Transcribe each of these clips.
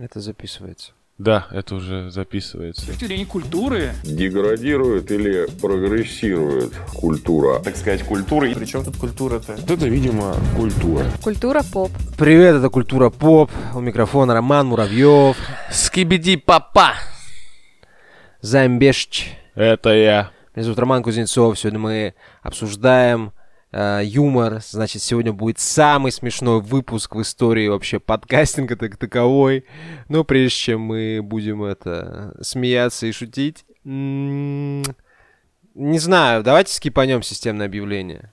Это записывается. Да, это уже записывается. С точки зрения культуры. Деградирует или прогрессирует культура? Так сказать, культура. Причем тут культура-то? Это, видимо, культура. Культура поп. Привет, это Культура Поп. У микрофона Роман Муравьев. Скибиди папа. Замбешч. Это я. Меня зовут Роман Кузнецов. Сегодня мы обсуждаем э, юмор. Значит, сегодня будет самый смешной выпуск в истории вообще подкастинга так таковой. Но прежде чем мы будем это смеяться и шутить, м, не знаю, давайте скипанем системное объявление.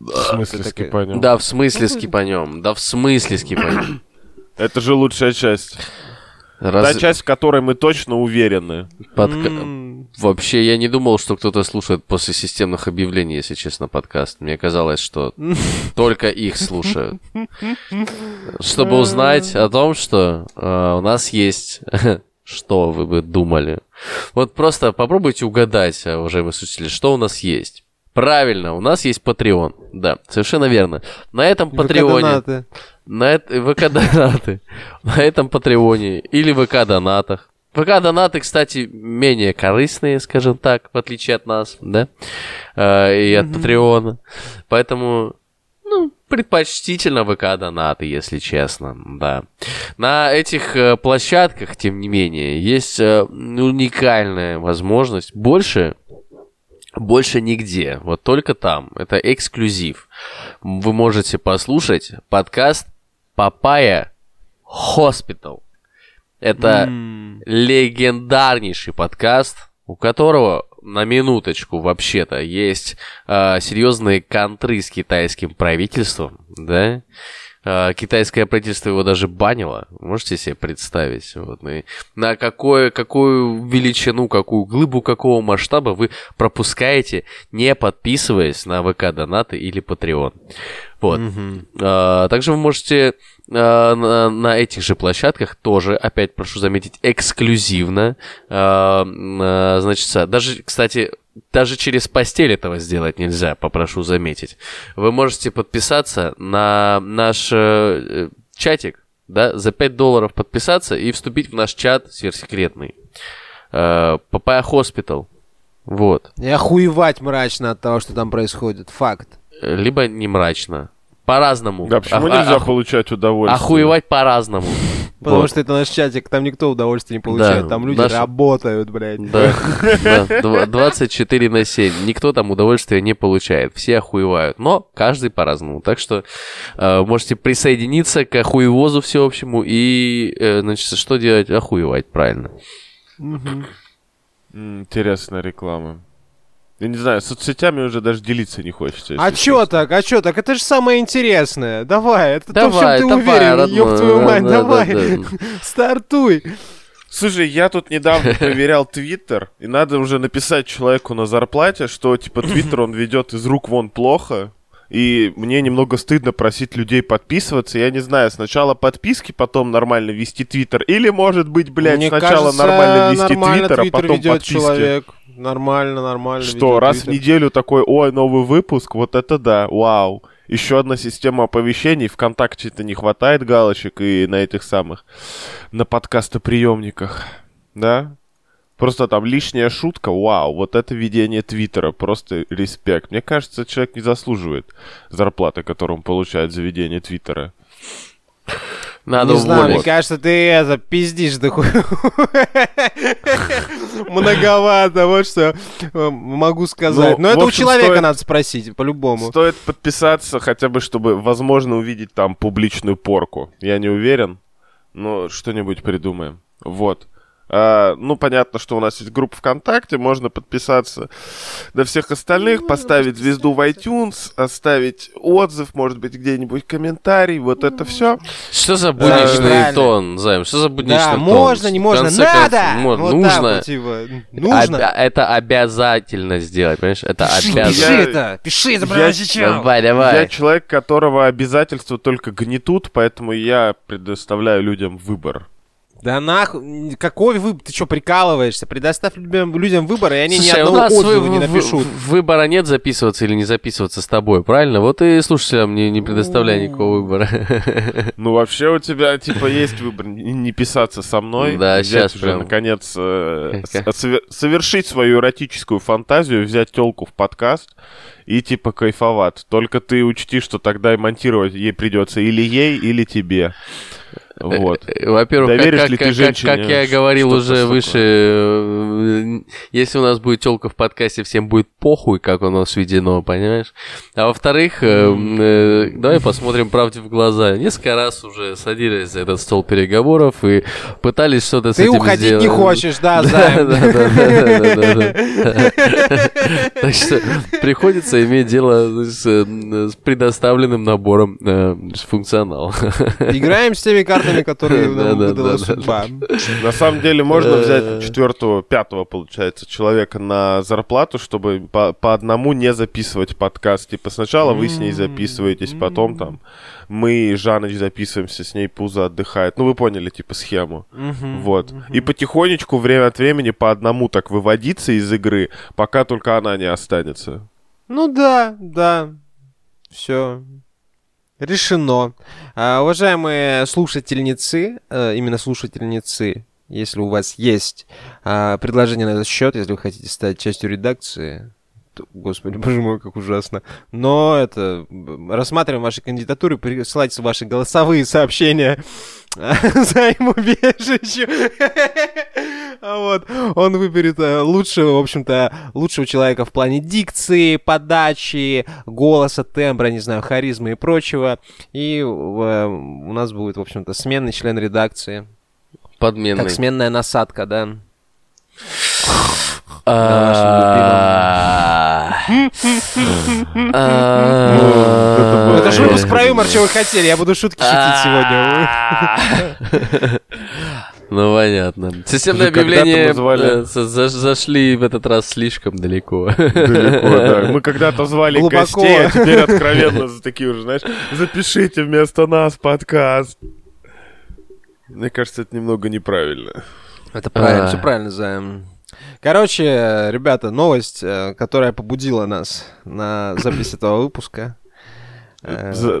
В смысле это такая- скипанем? Да, в смысле скипанем? Да, в смысле скипанем? Это же лучшая часть. Раз- Та часть, в которой мы точно уверены. подка- М, Вообще, я не думал, что кто-то слушает после системных объявлений, если честно, подкаст. Мне казалось, что только их слушают. Чтобы узнать о том, что э, у нас есть... Что вы бы думали? Вот просто попробуйте угадать, э, уважаемые слушатели, что у нас есть. Правильно, у нас есть Patreon. Да, совершенно верно. На этом Патреоне... На ВК-донаты. На этом Патреоне или ВК-донатах. ВК-донаты, кстати, менее корыстные, скажем так, в отличие от нас, да, Э, и от Патреона. Поэтому, ну, предпочтительно ВК-донаты, если честно, да. На этих э, площадках, тем не менее, есть э, уникальная возможность больше больше нигде, вот только там. Это эксклюзив. Вы можете послушать подкаст Папая Hospital. Это М, легендарнейший подкаст, у которого на минуточку вообще-то есть э, серьезные контры с китайским правительством, да? Э, китайское правительство его даже банило, можете себе представить? Вот, и на какое, какую величину, какую глыбу, какого масштаба вы пропускаете, не подписываясь на ВК-донаты или Patreon. Вот. мгм. А, Также вы можете а, на, на этих же площадках тоже, опять прошу заметить, эксклюзивно, а, а, значит, а, даже, кстати, даже через постель этого сделать нельзя, попрошу заметить. Вы можете подписаться на наш э, чатик, да, за 5 долларов подписаться и вступить в наш чат сверхсекретный. Э, Папая Hospital. Вот. И охуевать мрачно от того, что там происходит. Факт. Либо не мрачно. По-разному. Да, почему А- а- нельзя оху- получать удовольствие? Охуевать по-разному. Потому Вот. что это наш чатик, там никто удовольствия не получает. Да, там люди наш- работают, блядь. Да, да, дв- 24 на 7. Никто там удовольствия не получает. Все охуевают. Но каждый по-разному. Так что э, можете присоединиться к охуевозу всеобщему и, э, значит, что делать? Охуевать, правильно. М, Интересная реклама. Я не знаю, соцсетями уже даже делиться не хочется. А чё честно. так, а чё так? Это же самое интересное. Давай, это то, в Давай, чем ты давай, уверен, родной, ёб твою мать, да, давай. да, да. Стартуй. Слушай, я тут недавно проверял Твиттер, и надо уже написать человеку на зарплате, что, типа, Твиттер он ведет из рук вон плохо, и мне немного стыдно просить людей подписываться. Я не знаю, сначала подписки, потом нормально вести Твиттер, или, может быть, блядь, Мне сначала кажется, нормально вести Твиттер, а потом подписки. человек. Нормально, нормально. Что, раз в Твиттер. неделю такой, ой, новый выпуск, вот это да, вау. Еще одна система оповещений, ВКонтакте-то не хватает галочек и на этих самых, на подкастоприемниках, да? Просто там лишняя шутка, вау, вот это ведение Твиттера, просто респект. Мне кажется, человек не заслуживает зарплаты, которую он получает за ведение Твиттера. Надо Не знаю, мне кажется, ты это пиздишь да хуй. Многовато, вот что могу сказать. Ну, Но это у человека надо спросить, по-любому. Стоит подписаться, хотя бы, чтобы, возможно, увидеть там публичную порку. Я не уверен, но что-нибудь придумаем. Вот. А, ну, понятно, что у нас есть группа ВКонтакте, можно подписаться до всех остальных, поставить звезду в iTunes, оставить отзыв, может быть, где-нибудь комментарий, вот это все. Что за будничный правильно. тон, Займ? Что за будничный Да, тон? можно, не можно, надо! концов, Вот так нужно. вот, типа, нужно. Обя- это обязательно сделать, понимаешь? Это Пиши обязательно. Я- это, пиши это я- прямо сейчас. Давай, Я давай. человек, которого обязательства только гнетут, поэтому я предоставляю людям выбор. Да нахуй, какой выбор? Ты что, прикалываешься? Предоставь людям, людям выбор, и они Слушай, ни у одного нас отзыва вы- не напишут. выбора нет записываться или не записываться с тобой, правильно? Вот и слушателям не, не предоставляй никакого выбора. Ну, вообще у тебя, типа, есть выбор не писаться со мной. Да, щас уже, наконец, э, совершить свою эротическую фантазию, взять телку в подкаст и, типа, кайфовать. Только ты учти, что тогда и монтировать ей придется или ей, или тебе. Вот. Э, Во-первых, как, Доверишь как- ли ты как- женщине как я говорил уже такое? выше, э, если у нас будет телка в подкасте, всем будет похуй, как у нас сведено, понимаешь? А во-вторых, э, э, давай посмотрим правде в глаза. Несколько раз уже садились за этот стол переговоров и пытались что-то с Ты уходить сделать. не хочешь, да, Да, Займ? да, да. Так что приходится иметь дело с э, предоставленным набором э, функционала. Играем с теми картами, которые Да, нам да, выдала да, да, судьба. На самом деле можно Э. взять четвертого, пятого, получается, человека на зарплату, чтобы по, по одному не записывать подкаст. Типа сначала вы с ней записываетесь, потом там мы, Жаныч, записываемся, с ней Пузо отдыхает. Ну, вы поняли, типа, схему. Вот. И потихонечку, время от времени, по одному так выводиться из игры, пока только она не останется. Ну да, да. Все. Решено. А, уважаемые слушательницы, э, именно слушательницы, если у вас есть а, предложение на этот счет, если вы хотите стать частью редакции, то, господи, боже мой, как ужасно. Но это рассматриваем ваши кандидатуры, присылайте ваши голосовые сообщения. А Вот. Он выберет э, лучшего, в общем-то, лучшего человека в плане дикции, подачи, голоса, тембра, не знаю, харизмы и прочего. И э, у нас будет, в общем-то, сменный член редакции. Подменный. Как сменная насадка, да. А, а, Ну, это же выпуск про юмор, что вы хотели. Я буду шутки шутить сегодня. Ну, понятно. Системное Уже объявление мы звали- э, за- за- зашли в этот раз слишком далеко. Далеко, да. Мы когда-то звали Глубоко. гостей, а теперь откровенно за такие уже, знаешь, запишите вместо нас подкаст. Мне кажется, это немного неправильно. Это правильно, А. все правильно, Займ. Короче, ребята, новость, э, которая побудила нас на запись этого выпуска.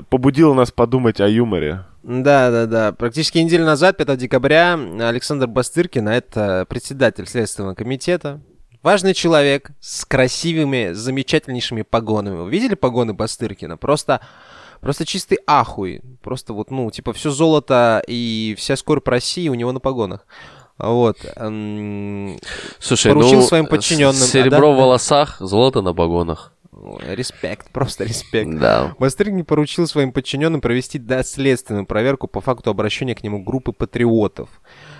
Побудило нас подумать о юморе. Да, да, да. Практически неделю назад, 5 декабря, Александр Бастыркин, а это председатель Следственного комитета, важный человек с красивыми, замечательнейшими погонами. Вы видели погоны Бастыркина? Просто, просто чистый ахуй. Просто вот, ну, типа, все золото и вся скорбь России у него на погонах. Вот. Слушай, Поручил ну, своим подчиненным, с- а, Серебро да? в волосах, золото на погонах. Респект, просто респект. Да. Бастрыгин поручил своим подчиненным провести доследственную проверку по факту обращения к нему группы патриотов.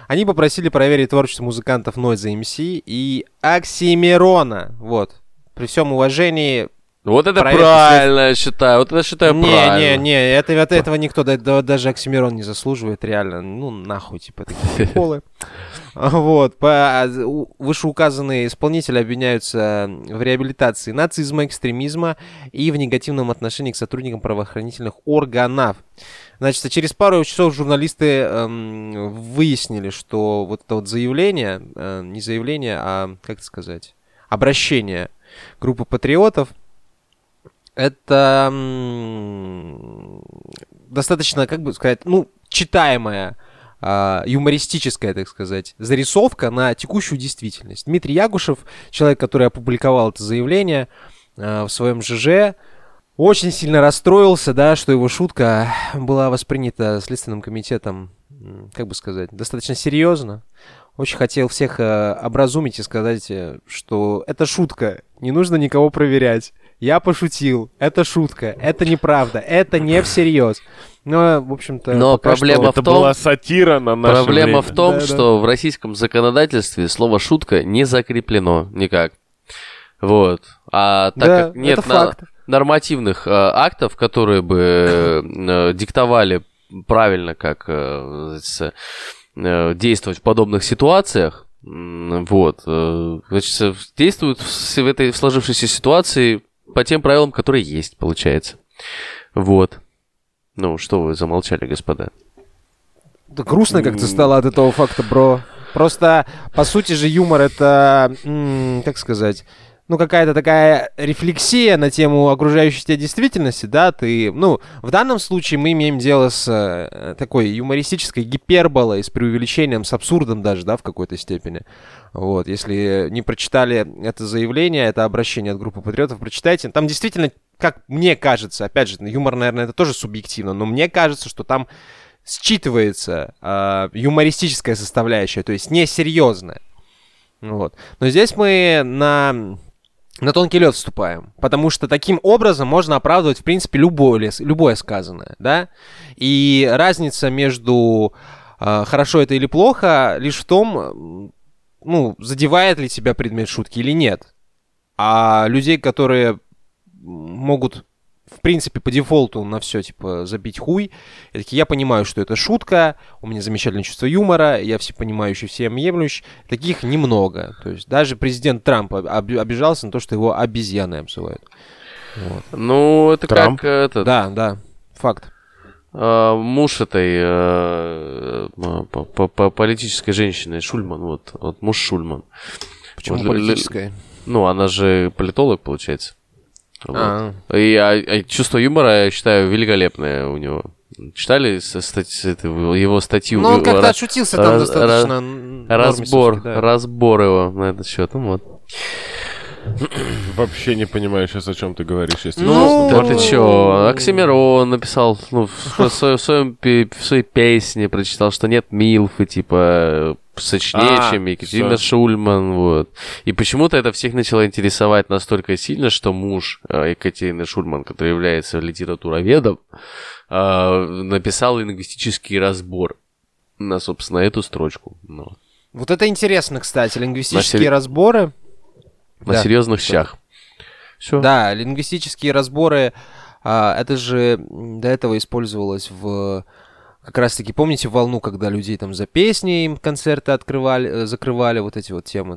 Они попросили проверить творчество музыкантов Noise MC и Оксимирона. Вот. При всем уважении... Вот это Проверка правильно, я считаю. Вот это считаю Не, не, правильно. не, это, это- этого никто, да- да- даже Оксимирон не заслуживает, реально. Ну, нахуй, типа, такие приколы. Вот. По, а, вышеуказанные исполнители обвиняются в реабилитации нацизма, экстремизма и в негативном отношении к сотрудникам правоохранительных органов. Значит, через пару часов журналисты эм, выяснили, что вот это вот заявление, э, не заявление, а, как это сказать, обращение группы патриотов, это достаточно, как бы сказать, ну, читаемая, а, юмористическая, так сказать, зарисовка на текущую действительность. Дмитрий Ягушев, человек, который опубликовал это заявление а, в своем ЖЖ, очень сильно расстроился, да, что его шутка была воспринята Следственным комитетом, как бы сказать, достаточно серьезно. Очень хотел всех э, образумить и сказать, э, что это шутка, не нужно никого проверять. Я пошутил, это шутка, это неправда, это не всерьез. Но, в общем-то, Но проблема что- в Это том- была сатира на наше Проблема время. в том, Да, да. что в российском законодательстве слово шутка не закреплено никак. Вот. А так Да, как нет это на- нормативных э, актов, которые бы э, диктовали правильно, как э, э, действовать в подобных ситуациях, вот, э, значит, действуют в, в этой сложившейся ситуации по тем правилам, которые есть, получается. Вот. Ну, что вы замолчали, господа? Да грустно как-то стало от этого факта, бро. Просто, по сути же, юмор это, как сказать, ну, какая-то такая рефлексия на тему окружающей тебя действительности, да, ты, ну, в данном случае мы имеем дело с э, такой юмористической гиперболой, с преувеличением, с абсурдом даже, да, в какой-то степени. Вот, если не прочитали это заявление, это обращение от группы патриотов, прочитайте. Там действительно, как мне кажется, опять же, юмор, наверное, это тоже субъективно, но мне кажется, что там считывается э, юмористическая составляющая, то есть несерьезная. Вот. Но здесь мы на на тонкий лед вступаем. Потому что таким образом можно оправдывать, в принципе, любое, любое сказанное, да? И разница между э, хорошо это или плохо лишь в том, ну, задевает ли тебя предмет шутки или нет. А людей, которые могут в принципе, по дефолту на все, типа, забить хуй. Я таки, я понимаю, что это шутка, у меня замечательное чувство юмора, я все понимающий, всем емлющий. Таких немного. То есть даже президент Трамп об, обижался на то, что его обезьяны обзывают. Вот. Ну, это Трамп? как это... Да, да, факт. А, муж этой а, по, по, по политической женщины, Шульман, вот, вот муж Шульман. Почему вот, политическая? Ну, она же политолог, получается. А. И а, а, чувство юмора, я считаю, великолепное у него. Читали стати- его статью? Ну, он как-то отшутился там раз, достаточно. Разбор, да. разбор его на этот счет. Ну, вот. Вообще не понимаю сейчас, о чем ты говоришь, если Ну, да ты чё, Оксимирон написал, ну, в, своем, в, своем, в своей песне прочитал, что нет милфы, типа, сочнее, а, чем Екатерина все. Шульман, вот. И почему-то это всех начало интересовать настолько сильно, что муж э, Екатерины Шульман, который является литературоведом, э, написал лингвистический разбор на, собственно, эту строчку. Ну. Вот это интересно, кстати, лингвистические на разборы. На да, серьезных щах. Все. Да, лингвистические разборы, а, это же до этого использовалось в как раз-таки, помните волну, когда людей там за песни им концерты открывали, э, закрывали, вот эти вот темы,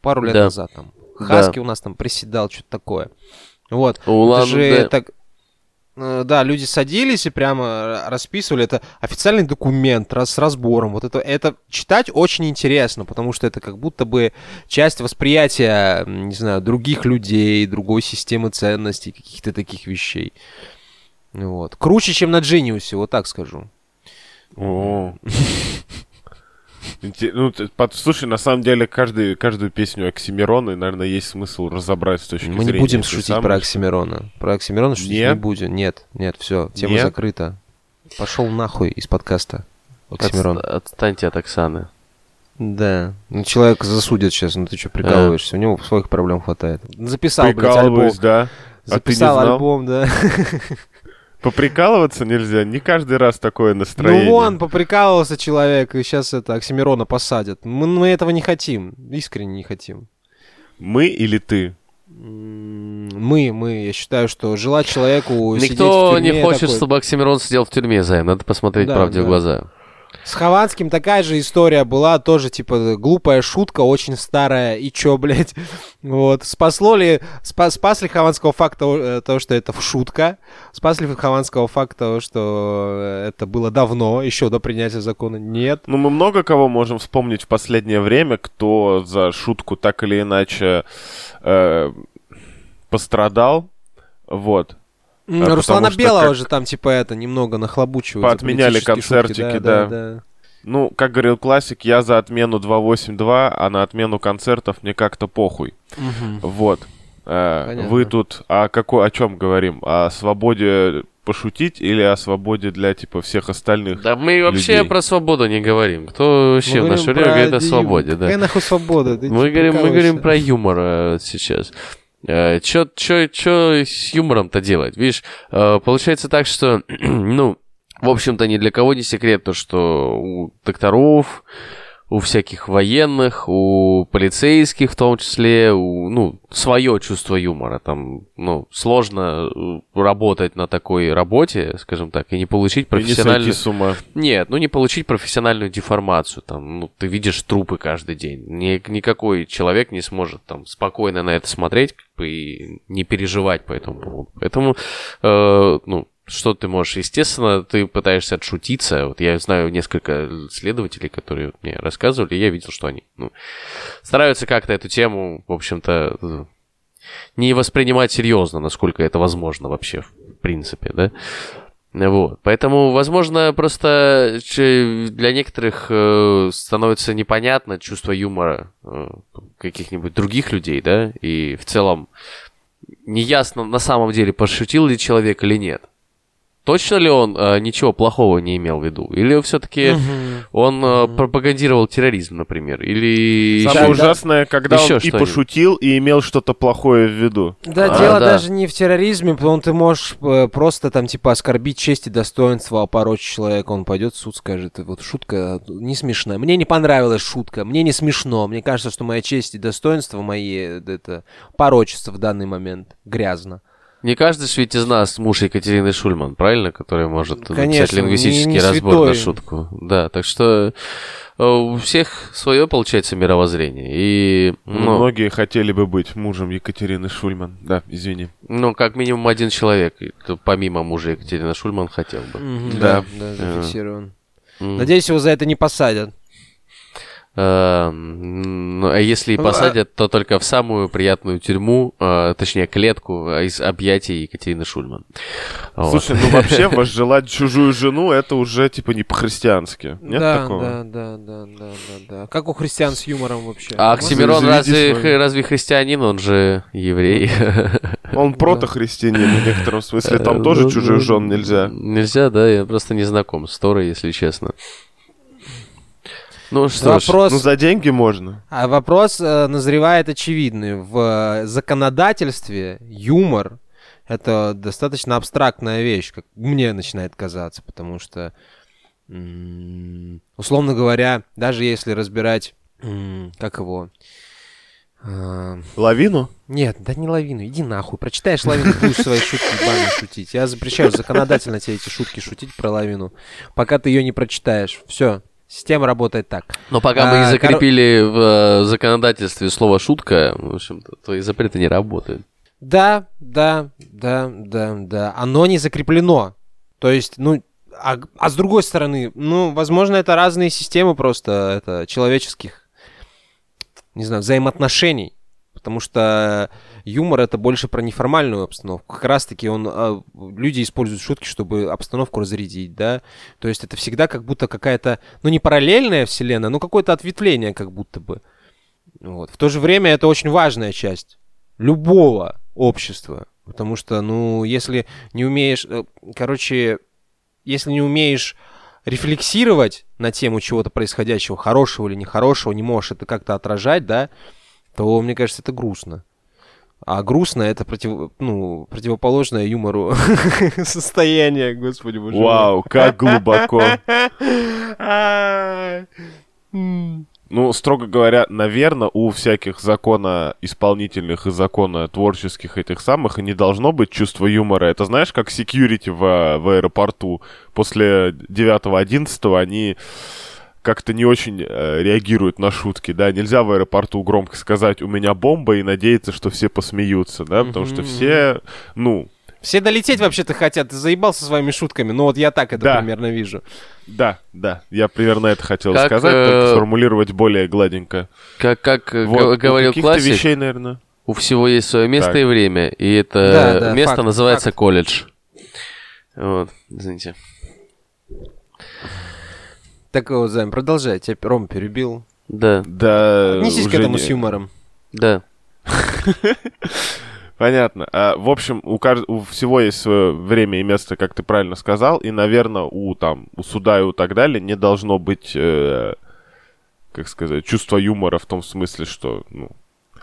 пару лет да. назад там. Хаски да. у нас там приседал, что-то такое. Вот. Улан, это же да. так... Э, да, люди садились и прямо расписывали. Это официальный документ раз, с разбором. Вот это, это читать очень интересно, потому что это как будто бы часть восприятия, не знаю, других людей, другой системы ценностей, каких-то таких вещей. Вот. Круче, чем на Genius, вот так скажу. О. Ну, слушай, на самом деле, каждый, каждую песню Оксимирона, наверное, есть смысл разобрать с точки Мы зрения... Мы не будем шутить сам... про Оксимирона. Про Оксимирона шутить нет? не будем. Нет, нет, все, тема нет? закрыта. Пошел нахуй из подкаста. Оксимирон. От, отстаньте от Оксаны. Да. Ну, человек засудят сейчас, ну ты что, прикалываешься? А. У него своих проблем хватает. Записал, блядь, альбом. да? Записал а альбом, да. Поприкалываться нельзя, не каждый раз такое настроение. Ну вон, поприкалывался человек, и сейчас это Оксимирона посадят. Мы, мы этого не хотим, искренне не хотим. Мы или ты? Мы, мы. Я считаю, что желать человеку Никто не хочет, такой... чтобы Оксимирон сидел в тюрьме, Займ. Надо посмотреть да, правде да. в глаза. С Хованским такая же история была, тоже, типа, глупая шутка, очень старая, и чё, блядь, вот, спасло ли, спас, спас ли Хованского факт того, э, того, что это шутка, спас ли Хованского факт того, что это было давно, еще до принятия закона, нет. Ну, мы много кого можем вспомнить в последнее время, кто за шутку так или иначе э, пострадал, вот, а, Руслана Белого как... же там, типа, это, немного нахлобучивают. Поотменяли концертики, шутки, да, да. да, да. Ну, как говорил классик, я за отмену 282, а на отмену концертов мне как-то похуй. Угу. Вот. Э, вы тут о, какой, о чем говорим? О свободе пошутить или о свободе для, типа, всех остальных Да мы вообще людей? про свободу не говорим. Кто вообще мы в наше время говорит о свободе, да? Какая нахуй свобода? мы, говорим, мы говорим про юмор сейчас. Э, чё, чё, чё с юмором-то делать? Видишь, э, получается так, что, ну, в общем-то, ни для кого не секрет то, что у докторов, у всяких военных, у полицейских в том числе, у, ну, свое чувство юмора. Там, ну, сложно э, работать на такой работе, скажем так, и не получить профессиональную... не с ума. Нет, ну не получить профессиональную деформацию. Там, ну, ты видишь трупы каждый день. Ни, никакой человек не сможет там спокойно на это смотреть и не переживать по этому поводу. Поэтому, э, ну, что ты можешь? Естественно, ты пытаешься отшутиться. Вот я знаю несколько следователей, которые мне рассказывали, и я видел, что они ну, стараются как-то эту тему, в общем-то, не воспринимать серьезно, насколько это возможно вообще, в принципе, да. Вот. Поэтому, возможно, просто для некоторых э, становится непонятно чувство юмора э, каких-нибудь других людей, да, и в целом неясно на самом деле, пошутил ли человек или нет. Точно ли он э, ничего плохого не имел в виду? Или все-таки угу. он э, пропагандировал терроризм, например? Или... Самое еще... ужасное, когда еще он и пошутил, и имел что-то плохое в виду. Да, а, дело да. даже не в терроризме, потому что ты можешь э, просто там типа оскорбить честь и достоинство, опорочить человека, он пойдет в суд, скажет, вот шутка не смешная. Мне не понравилась шутка, мне не смешно, мне кажется, что моя честь и достоинство мои, это порочится в данный момент, грязно. Не каждый же ведь из нас муж Екатерины Шульман, правильно? Который может Конечно, написать лингвистический не, не разбор святой. на шутку. Да, так что э, у всех свое, получается, мировоззрение. И, ну, Многие хотели бы быть мужем Екатерины Шульман. Да, извини. Ну, как минимум один человек, помимо мужа Екатерины Шульман, хотел бы. Mm-hmm, да. да, да, зафиксирован. Mm-hmm. Надеюсь, его за это не посадят. Эм, ну, а если и ну, посадят, то только в самую приятную тюрьму, э, точнее, клетку из объятий Екатерины Шульман. Слушай, ну вообще возжелать чужую жену, это уже типа не по-христиански. Нет да, такого? Да, да, да, да, да, да. Как у христиан с юмором вообще? А Оксимирон разве, разве христианин? Он же еврей. Он протохристианин в некотором смысле. Там э, тоже ну, чужих ну, жен нельзя. Нельзя, да, я просто не знаком с Торой, если честно. Ну что вопрос... ж, ну за деньги можно. А вопрос э, назревает очевидный. В э, законодательстве юмор — это достаточно абстрактная вещь, как мне начинает казаться, потому что, условно говоря, даже если разбирать, как его... Э, лавину? Нет, да не лавину, иди нахуй. Прочитаешь лавину, будешь свои шутки ебаные шутить. Я запрещаю законодательно тебе эти шутки шутить про лавину, пока ты ее не прочитаешь. Все, Система работает так. Но пока а, мы не закрепили кор... в э, законодательстве слово «шутка», в общем-то, твои запреты не работают. Да, да, да, да, да. Оно не закреплено. То есть, ну, а, а с другой стороны, ну, возможно, это разные системы просто это, человеческих, не знаю, взаимоотношений. Потому что юмор это больше про неформальную обстановку. Как раз-таки он, а, люди используют шутки, чтобы обстановку разрядить, да. То есть это всегда как будто какая-то, ну не параллельная вселенная, но какое-то ответвление как будто бы. Вот. В то же время это очень важная часть любого общества. Потому что, ну, если не умеешь, э, короче, если не умеешь рефлексировать на тему чего-то происходящего, хорошего или нехорошего, не можешь это как-то отражать, да, то, мне кажется, это грустно. А грустно это против, ну, противоположное юмору состояние, господи боже Вау, как глубоко. Ну, строго говоря, наверное, у всяких закона исполнительных и закона творческих этих самых не должно быть чувства юмора. Это знаешь, как security в, в аэропорту. После 9-11 они как-то не очень э, реагируют на шутки, да, нельзя в аэропорту громко сказать «у меня бомба» и надеяться, что все посмеются, да, потому что все, ну... Все долететь вообще-то хотят, ты заебался своими шутками, ну вот я так это да. примерно вижу. Да, да, я примерно это хотел как, сказать, э... только сформулировать более гладенько. Как, как э, вот, говорил классик, вещей, наверное. у всего есть свое место так. и время, и это да, да, место факт, называется факт. колледж. Вот, извините. Так вот, Займ, продолжай, тебя Ром перебил. Да. Да. Отнесись к этому не... с юмором. Да. Понятно. А, в общем, у, кажд... у всего есть свое время и место, как ты правильно сказал, и, наверное, у там у суда и у так далее не должно быть, э, как сказать, чувства юмора в том смысле, что ну,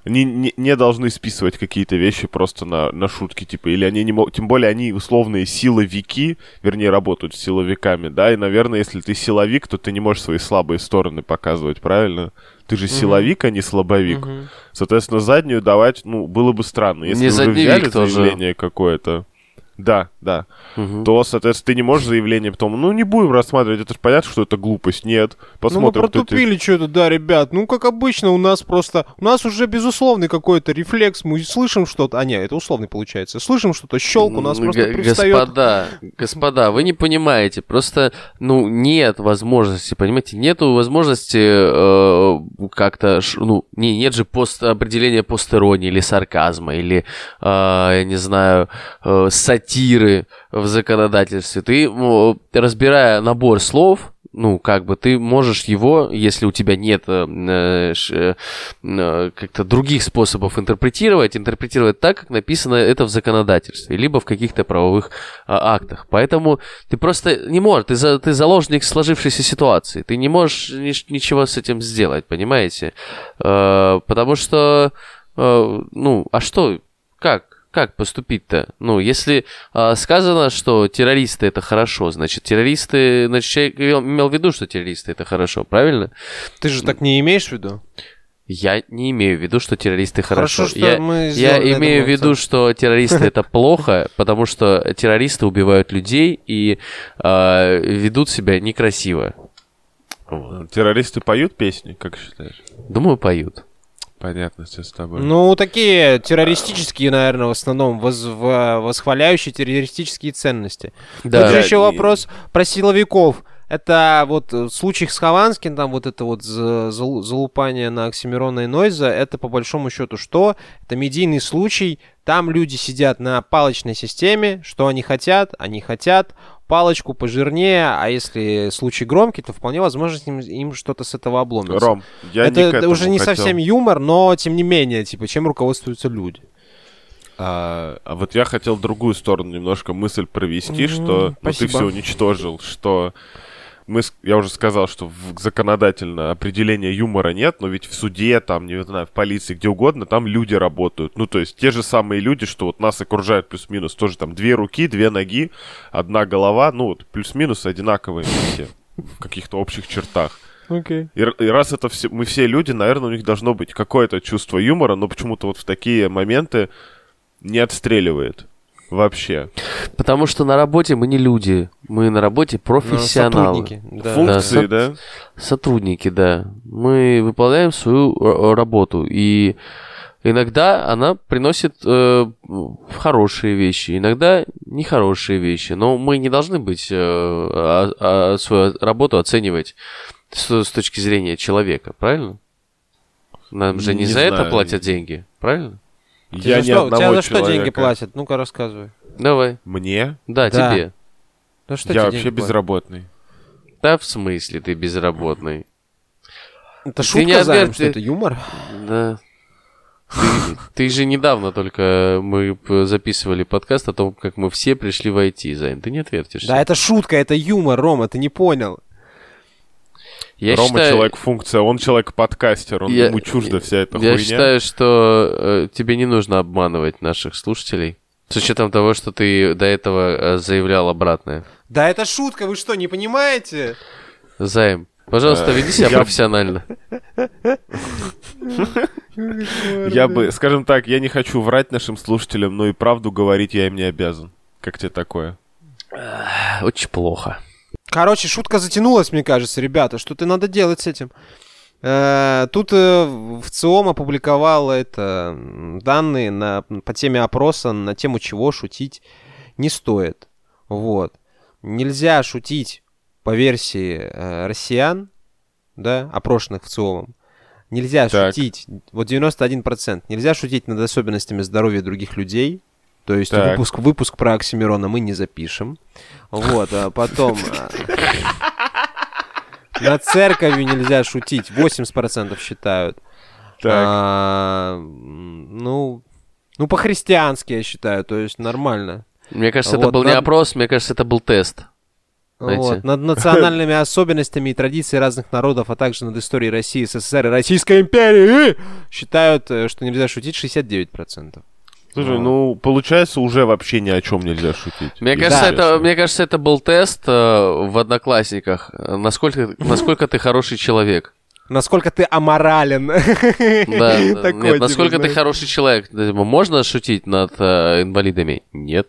они не, не должны списывать какие-то вещи просто на, на шутки, типа, или они не могут, тем более они условные силовики, вернее, работают с силовиками, да, и, наверное, если ты силовик, то ты не можешь свои слабые стороны показывать, правильно? Ты же силовик, mm-hmm. а не слабовик. Mm-hmm. Соответственно, заднюю давать, ну, было бы странно. Если не вы взяли заявление тоже. какое-то, да, да, Мгм. то, соответственно, ты не можешь заявление потом, ну, не будем рассматривать, это же понятно, что это глупость. Нет, Ну, мы посмотрим. кто ты- протупили что-то, да, ребят. Ну, как обычно, у нас просто... У нас уже безусловный какой-то рефлекс. Мы слышим что-то... А, нет, это условный получается. Слышим что-то, щелк у нас М, просто г- пристает. Господа, господа, вы не понимаете. Просто, ну, нет возможности, понимаете, нету возможности э, как-то, ш- ну, не, нет же пост, определения постеронии или сарказма, или, э, я не знаю, э, сатиры в законодательстве. Ты, разбирая набор слов, ну, как бы ты можешь его, если у тебя нет э, э, э, как-то других способов интерпретировать, интерпретировать так, как написано это в законодательстве, либо в каких-то правовых а, актах. Поэтому ты просто не можешь, ты, за- ты заложник сложившейся ситуации, ты не можешь нич- ничего с этим сделать, понимаете? Э, потому что, э, ну, а что, как? Как поступить-то? Ну, если а, сказано, что террористы это хорошо, значит, террористы, значит, человек имел, имел в виду, что террористы это хорошо, правильно? Ты же так не имеешь в виду? Я не имею в виду, что террористы хорошо. Хорошо, что я, мы я имею в виду, что террористы это плохо, потому что террористы убивают людей и а, ведут себя некрасиво. Террористы поют песни, как считаешь? Думаю, поют. Понятно, все с тобой. Ну, такие террористические, наверное, в основном, воз- в- восхваляющие террористические ценности. Да. Тут же еще и- вопрос про силовиков. Это вот э, в случае с Хованским, там вот это вот за- залу- залупание на Оксимирона и Нойза, это по большому счету что? Это медийный случай, там люди сидят на палочной системе, что они хотят, они хотят палочку пожирнее, а если случай громкий, то вполне возможно им, им что-то с этого обломится. Ром, я это не уже не хотел. совсем юмор, но тем не менее, типа, чем руководствуются люди. А, а вот я хотел другую сторону немножко мысль провести, М, что ну, ты все уничтожил, что мы, я уже сказал, что в законодательно определения юмора нет, но ведь в суде, там, не знаю, в полиции, где угодно, там люди работают. Ну, то есть те же самые люди, что вот нас окружают плюс-минус, тоже там две руки, две ноги, одна голова, ну, вот плюс-минус одинаковые все в каких-то общих чертах. Окей. И, и раз это все, мы все люди, наверное, у них должно быть какое-то чувство юмора, но почему-то вот в такие моменты не отстреливает вообще. Потому что на работе мы не люди, мы на работе профессионалы. Сотрудники. Да. Функции, Да, да? Сотрудники, да. Мы выполняем свою р- работу. И иногда она приносит э, хорошие вещи, иногда нехорошие вещи. Но мы не должны быть э, а- а свою работу оценивать с, с точки зрения человека, правильно? Нам же не, Не за это знаю. платят деньги, правильно? Тебе Я за ни что, одного тебя за что деньги человека. платят? Ну-ка рассказывай. Давай. Мне? Да, Да. тебе. Ну что я тебе вообще деньги платят? безработный. Да, в смысле ты безработный? Это Ты шутка, не Займ, отвер- что это юмор? Да. Ты, ты же недавно только мы п- записывали подкаст о том, как мы все пришли в IT, Зайн. Ты не отвертишься. Да, это шутка, это юмор, Рома, ты не понял. Я Рома считаю, человек-функция, он человек-подкастер, он Я- ему чужда вся эта я хуйня. считаю, что э, тебе не нужно обманывать наших слушателей. С учетом того, что ты до этого э, заявлял обратное. Да, это шутка, вы что, не понимаете? Займ, пожалуйста, веди себя я- профессионально. Я бы, скажем так, я не хочу врать нашим слушателям, но и правду говорить я им не обязан. Как тебе такое? Очень плохо. Короче, шутка затянулась, мне кажется, ребята. Что-то надо делать с этим. Э, Тут э, в ЦИОМ опубликовал это данные на, по теме опроса на тему, чего шутить не стоит. Вот. Нельзя шутить по версии э, россиян, да, опрошенных в ЦИОМом. Нельзя Так. шутить, вот 91%, нельзя шутить над особенностями здоровья других людей. То есть Так. выпуск, выпуск про Оксимирона мы не запишем. Вот, а потом... а, Над церковью нельзя шутить, 80% считают. Так, А, ну, ну, по-христиански, я считаю, то есть нормально. Мне кажется, это Вот, был не над- опрос, мне кажется, это был тест. Знаете. Вот, над национальными особенностями и традициями разных народов, а также над историей России, СССР и Российской империи считают, э, что нельзя шутить 69%. Слушай, ну, получается, уже вообще ни о чем нельзя шутить. Мне кажется, это, мне кажется, это был тест э, в Одноклассниках. Насколько, насколько ты хороший человек. Насколько ты аморален. Да. Такой, Нет, насколько ты хороший человек. Можно шутить над э, инвалидами? Нет.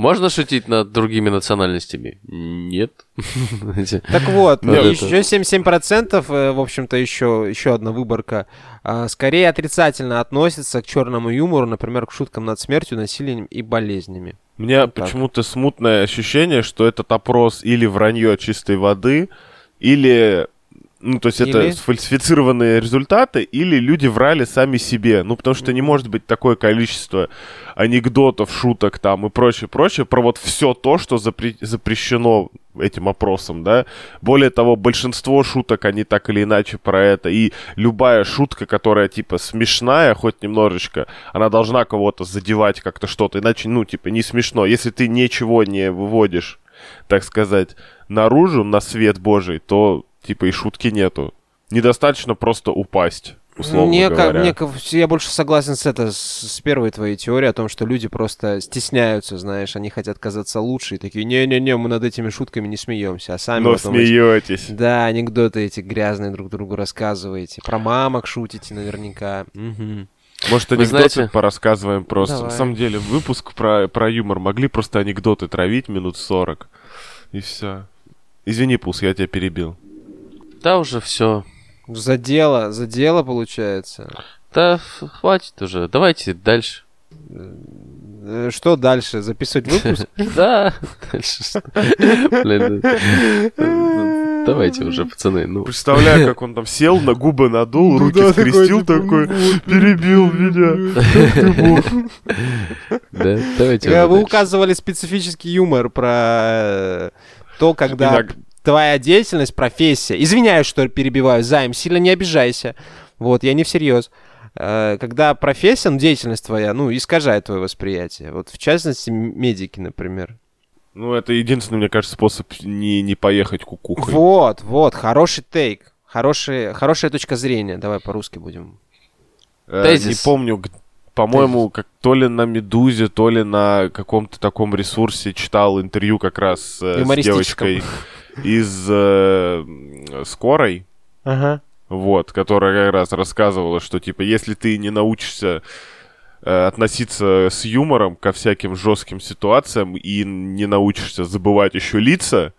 Можно шутить над другими национальностями? Нет. Так вот, Вот это. еще 77%, э, в общем-то, еще, еще одна выборка, а, скорее отрицательно относится к черному юмору, например, к шуткам над смертью, насилием и болезнями. У меня так. почему-то смутное ощущение, что этот опрос или вранье чистой воды, или... Ну, то есть Или? это сфальсифицированные результаты, или люди врали сами себе. Ну, потому что не может быть такое количество анекдотов, шуток там и прочее, прочее, про вот все то, что запре- запрещено этим опросом, да. Более того, большинство шуток, они так или иначе про это. И любая шутка, которая, типа, смешная, хоть немножечко, она должна кого-то задевать как-то что-то. Иначе, ну, типа, не смешно. Если ты ничего не выводишь, так сказать, наружу, на свет Божий, то, типа, и шутки нету. Недостаточно просто упасть, условно мне, говоря. мне я больше согласен с, это, с, первой твоей теорией о том, что люди просто стесняются, знаешь, они хотят казаться лучше и такие, не-не-не, мы над этими шутками не смеемся, а сами Но потом эти- смеетесь. Да, анекдоты эти грязные друг другу рассказываете, про мамок шутите наверняка. Мгм. Может, Вы анекдоты знаете- порассказываем просто. Давай. На самом деле, выпуск про, про юмор могли просто анекдоты травить минут 40. И все. Извини, Пус, я тебя перебил. Да уже все. За дело, за дело получается. Да хватит уже. Давайте дальше. Э, Что дальше? Записывать выпуск? Да, дальше. ну, давайте уже, пацаны. Ну, Представляю, как он там сел, на губы надул, руки скрестил такой, перебил меня. да, давайте Э, уже Вы указывали специфический юмор про э, то, когда твоя деятельность, профессия. Извиняюсь, что перебиваю, Займ, сильно не обижайся. Вот, я не всерьез. Э, Когда профессия, ну, деятельность твоя, ну, искажает твое восприятие. Вот, в частности, медики, например. Ну, это единственный, мне кажется, способ не, не поехать кукухой. Вот, вот, хороший тейк. Хороший, хорошая точка зрения. Давай по-русски будем. Э, Тезис. Не помню, по-моему, как, то ли на Медузе, то ли на каком-то таком ресурсе читал интервью как раз э, с девочкой из э, «Скорой», Ага. вот, которая как раз рассказывала, что, типа, если ты не научишься э, относиться с юмором ко всяким жестким ситуациям и не научишься забывать еще лица,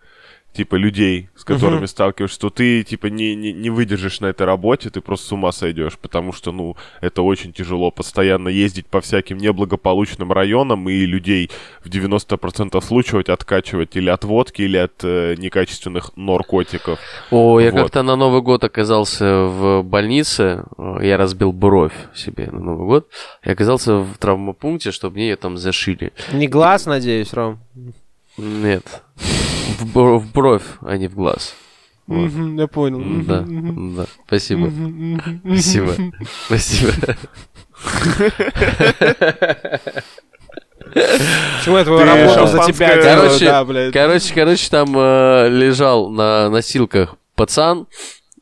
типа, людей, с которыми сталкиваешься, то ты, типа, не, не, не выдержишь на этой работе, ты просто с ума сойдешь, потому что, ну, это очень тяжело постоянно ездить по всяким неблагополучным районам и людей в 90% случаев откачивать или от водки, или от э, некачественных наркотиков. О, я Вот. как-то на Новый год оказался в больнице. Э, Я разбил бровь себе на Новый год. И оказался в травмопункте, чтобы мне ее там зашили. Не глаз, надеюсь, Ром? Нет. В, бро- в бровь, а не в глаз. Вот. Я понял. Мгм, Да, да. Спасибо. Спасибо. Спасибо. Почему я твою работу за тебя делаю? Короче. Короче, короче, там э, лежал на носилках пацан.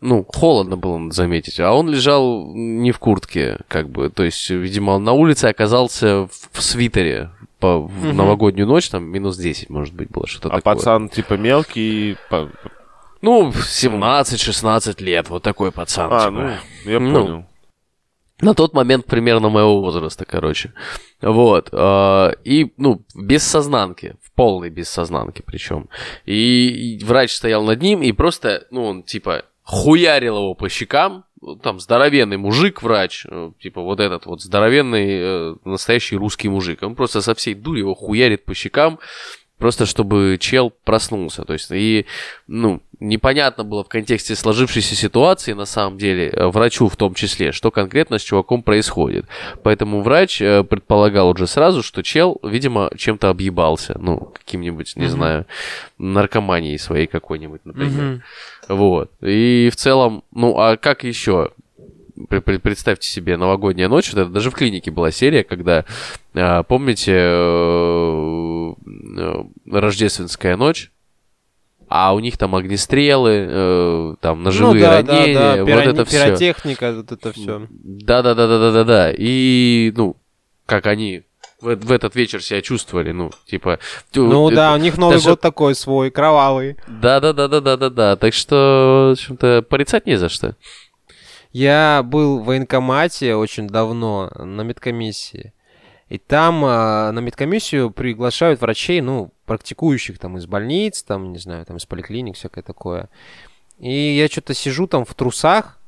Ну, холодно было, надо заметить. А он лежал не в куртке, как бы. То есть, видимо, он на улице оказался в, свитере по, в Мгм. новогоднюю ночь, там минус 10, может быть, было что-то А такое. пацан, типа, мелкий... Ну, 17-16 лет, вот такой пацан. А, типа. ну, я Ну, понял. На тот момент примерно моего возраста, короче. Вот. э, И, ну, без сознанки. В полной без сознанки причем. И врач стоял над ним, и просто, ну, он, типа, хуярил его по щекам. Там здоровенный мужик, врач, э, типа вот этот вот здоровенный э, настоящий русский мужик. Он просто со всей дури его хуярит по щекам, просто чтобы чел проснулся. То есть, и, ну, непонятно было в контексте сложившейся ситуации, на самом деле, э, врачу в том числе, что конкретно с чуваком происходит. Поэтому врач э, предполагал уже сразу, что чел, видимо, чем-то объебался. Ну, каким-нибудь, не Мгм. знаю, наркоманией своей какой-нибудь, например. Мгм. Вот. И в целом, ну, а как еще? Пр- пр- Представьте себе, новогодняя ночь, это даже в клинике была серия, когда, а, помните, э, рождественская ночь, а у них там огнестрелы, э, там ножевые ну, да, ранения, да, да, вот пирони- это все. пиротехника, вот это все. Да, да, да, да, да, да, да. И, ну, как они в, в этот вечер себя чувствовали, ну, типа. Ну э, да, у них Новый даже- год такой свой, кровавый. Да, да, да, да, да, да, да. Так что, в общем-то, порицать не за что. Я был в военкомате очень давно на медкомиссии. И там а, на медкомиссию приглашают врачей, ну, практикующих там из больниц, там, не знаю, там из поликлиник, всякое такое. И я что-то сижу там в трусах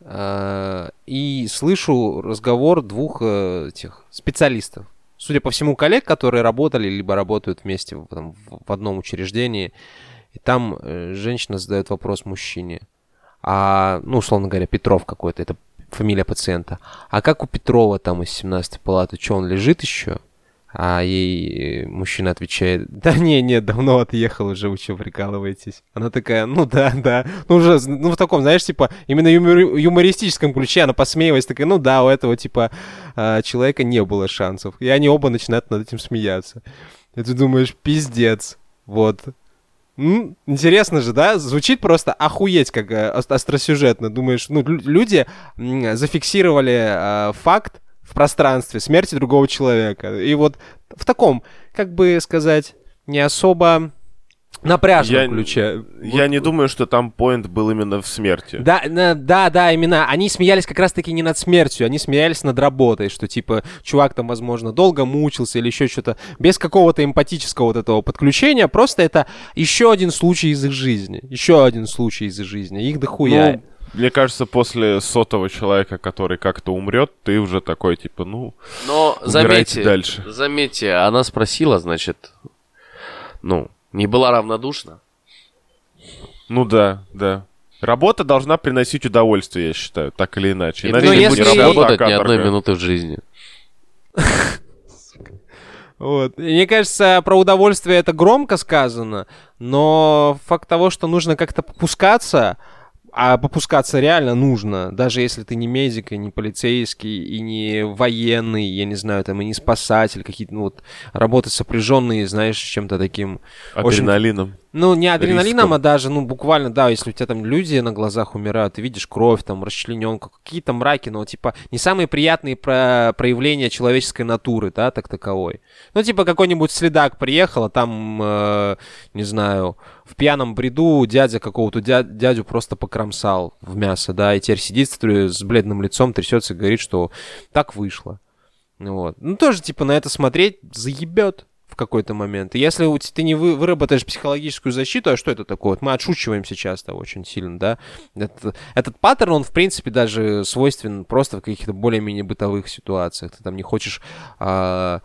а, и слышу разговор двух э, этих специалистов. Судя по всему, коллег, которые работали либо работают вместе в, там, в одном учреждении. И там э, женщина задает вопрос мужчине. А, ну, условно говоря, Петров какой-то, это фамилия пациента. А как у Петрова там из 17-й палаты, что он лежит еще? А ей э, мужчина отвечает, да не, не, давно отъехал уже, вы что, прикалываетесь? Она такая, ну да, да, ну уже, ну в таком, знаешь, типа, именно юмор- юмористическом ключе, она посмеиваясь, такая, ну да, у этого, типа, а, человека не было шансов. И они оба начинают над этим смеяться. И ты думаешь, пиздец, вот. М, Интересно же, да? Звучит просто охуеть, как э, ос- остросюжетно. Думаешь, ну, лю- люди зафиксировали э, факт в пространстве смерти другого человека. И вот в таком, как бы сказать, не особо напряженном Я- ключе. Я не думаю, что там поинт был именно в смерти. Да, да, да, именно. Они смеялись как раз-таки не над смертью, они смеялись над работой, что типа чувак там, возможно, долго мучился или еще что-то, без какого-то эмпатического вот этого подключения, просто это еще один случай из их жизни, еще один случай из их жизни, их дохуя. Ну, мне кажется, после сотого человека, который как-то умрет, ты уже такой, типа, ну, Но заметьте, дальше. заметьте, она спросила, значит, ну, не была равнодушна. ну да, да. Работа должна приносить удовольствие, я считаю, так или иначе. И Иначе не если- работа, работать а ни одной минуты в жизни. Вот. И Мне кажется, про удовольствие это громко сказано, но факт того, что нужно как-то попускаться, а попускаться реально нужно, даже если ты не медик, и не полицейский, и не военный, я не знаю, там, и не спасатель, какие-то, ну, вот, работы сопряженные, знаешь, с чем-то таким Очень- Адреналином. ну, не адреналином, Риском. а даже, ну, буквально, да, если у тебя там люди на глазах умирают, ты видишь кровь, там, расчлененку, какие-то мраки, но, типа, не самые приятные про- проявления человеческой натуры, да, так таковой. Ну, типа, какой-нибудь следак приехал, а там, э, не знаю, в пьяном бреду дядя какого-то дя- дядю просто покромсал в мясо, да, и теперь сидит с бледным лицом, трясется и говорит, что так вышло. Вот. Ну, тоже, типа, на это смотреть заебет в какой-то момент. И если ты не вы- выработаешь психологическую защиту, а что это такое? Вот мы отшучиваемся часто очень сильно, да? Это- этот паттерн, он, в принципе, даже свойственен просто в каких-то более-менее бытовых ситуациях. Ты там не хочешь а,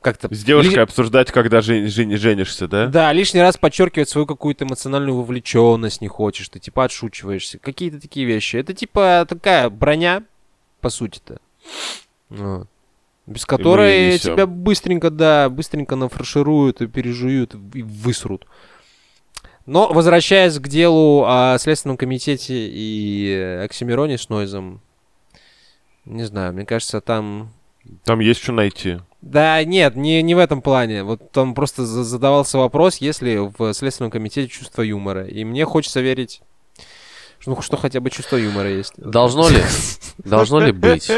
как-то... С девушкой ли- обсуждать, когда жен- жен- женишься, да? Да, лишний раз подчеркивать свою какую-то эмоциональную вовлеченность не хочешь, ты типа отшучиваешься. Какие-то такие вещи. Это типа такая броня, по сути-то. Вот. Без которой тебя быстренько, да, быстренько нафаршируют и пережуют и высрут. Но, возвращаясь к делу о Следственном комитете и э, Оксимироне с Нойзом, не знаю, мне кажется, там Там есть что найти. да, нет, не, не в этом плане. Вот там просто за- задавался вопрос, есть ли в Следственном комитете чувство юмора. И мне хочется верить, что, ну, что хотя бы чувство юмора есть. Должно ли? Должно ли быть?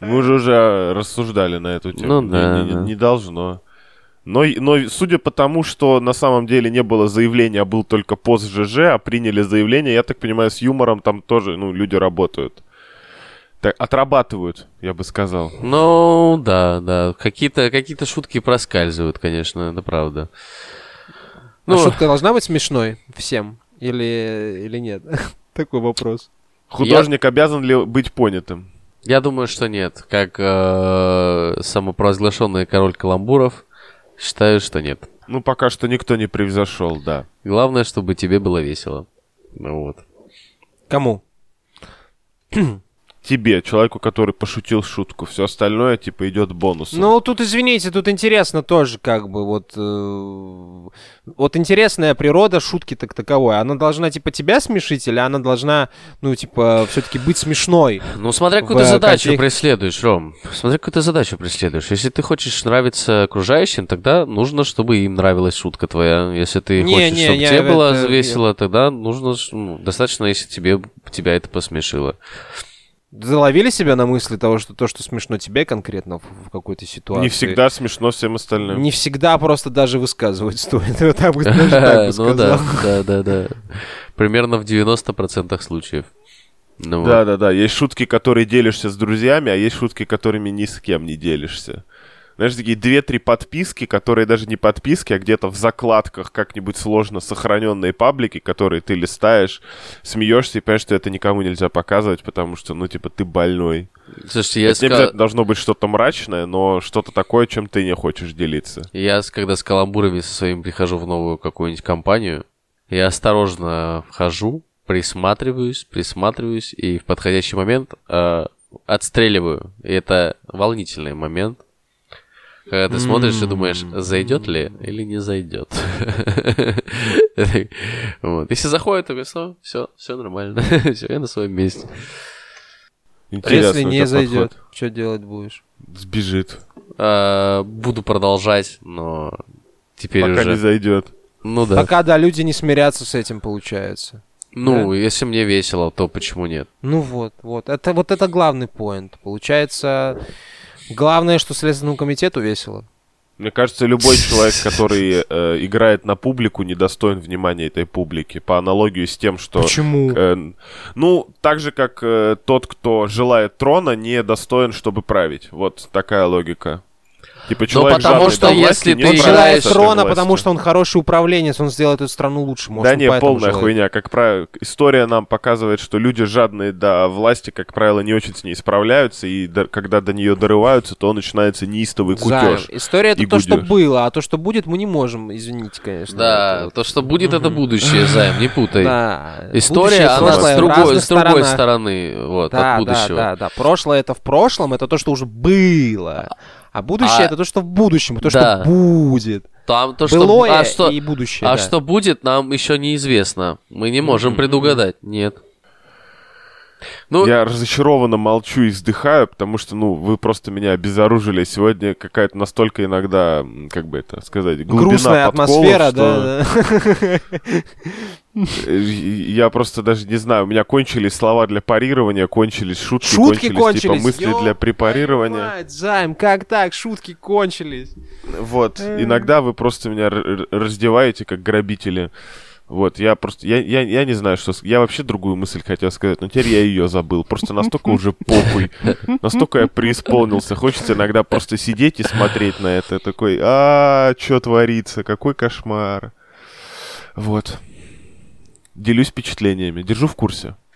Мы же уже рассуждали на эту тему. Ну Не- да, не, да. не должно. Но, но судя по тому, что на самом деле не было заявления, а был только пост ЖЖ, а приняли заявление, я так понимаю, с юмором там тоже, ну, люди работают. Так, отрабатывают, я бы сказал. Ну, да, да. Какие-то какие шутки проскальзывают, конечно, это правда. Ну, Ну, шутка должна быть смешной всем? Или, или нет? Такой вопрос. Художник обязан ли быть понятым? я думаю, что нет. Как э, самопровозглашенный король каламбуров, считаю, что нет. Ну, пока что никто не превзошел, да. Главное, чтобы тебе было весело. Ну вот. Кому? Тебе, человеку, который пошутил шутку, все остальное, типа, идет бонусом. Ну, тут, извините, тут интересно тоже, как бы, вот... э, вот интересная природа шутки так таковой. Она должна, типа, тебя смешить, или она должна, ну, типа, все-таки быть смешной? Ну, смотря какую ты задачу контек- преследуешь, Ром. Смотря какую ты задачу преследуешь. Если ты хочешь нравиться окружающим, тогда нужно, чтобы им нравилась шутка твоя. Если ты Не, хочешь, не, чтобы я тебе в было это- весело, тогда нужно, ну, достаточно, если тебе, тебя это посмешило. Заловили себя на мысли того, что то, что смешно тебе конкретно в, какой-то ситуации? Не всегда смешно всем остальным. Не всегда просто даже высказывать стоит. Вот так бы, Ну да, да, да, да. Примерно в 90% случаев. Ну, вот. Да, да, да. Есть шутки, которые делишься с друзьями, а есть шутки, которыми ни с кем не делишься. Знаешь, такие две-три подписки, которые даже не подписки, а где-то в закладках как-нибудь сложно сохраненные паблики, которые ты листаешь, смеешься и понимаешь, что это никому нельзя показывать, потому что, ну, типа, ты больной. Слушайте, я, это не ска- обязательно должно быть что-то мрачное, но что-то такое, чем ты не хочешь делиться. я когда с каламбурами со своим прихожу в новую какую-нибудь компанию, я осторожно вхожу, присматриваюсь, присматриваюсь, и в подходящий момент э, отстреливаю. И это волнительный момент. Когда ты смотришь и думаешь, зайдет ли или не зайдет. Вот. Если заходит, то говорю, все, все нормально, все, я на своем месте. А Интересно, если не зайдет, подход. что делать будешь? Сбежит. А, Буду продолжать, но теперь Пока уже... не зайдет. Ну да. Пока, да, люди не смирятся с этим, получается. Ну, если мне весело, то почему нет? Ну вот, вот. Это вот это главный поинт. Получается, главное, что Следственному комитету весело. Мне кажется, любой человек, который э, играет на публику, недостоин внимания этой публики. По аналогию с тем, что... Почему? э, ну, так же, как э, тот, кто желает трона, не достоин, чтобы править. Вот такая логика. Типа человек потому жадный что если ты для трона, потому что он хороший управленец, он сделает эту страну лучше. Может, Да не, полная желает. хуйня. Как правило, история нам показывает, что люди жадные до власти, как правило, не очень с ней справляются, и до- когда до нее дорываются, то начинается неистовый кутеж. История это то, что гудеж. было, а то, что будет, мы не можем, извините, конечно. Да, то, что будет, это будущее, Займ, не путай. Да. История, она с другой, с стороны, вот, Да, от будущего. Да, да, да. Прошлое это в прошлом, это то, что уже было. А будущее А- это то, что в будущем, то, Да. что будет. Там то, что... Былое а что, и будущее. а да. что будет, нам еще неизвестно. Мы не можем предугадать. Нет. Ну, Я разочарованно молчу и вздыхаю, потому что, ну, вы просто меня обезоружили. Сегодня какая-то настолько иногда, как бы это сказать, глубина Грустная подколов, атмосфера, что, да. Я просто даже не знаю, у меня кончились слова для парирования, кончились шутки, Шутки кончились, кончились. типа мысли для препарирования. Мать, Займ, как так? Шутки кончились. Вот, Э. иногда вы просто меня раздеваете, как грабители. Вот, я просто, я, я, я не знаю, что... Я вообще другую мысль хотел сказать, но теперь я ее забыл. Просто настолько уже похуй. Настолько я преисполнился. Хочется иногда просто сидеть и смотреть на это. Такой, а что творится? Какой кошмар. Вот. Делюсь впечатлениями. Держу в курсе.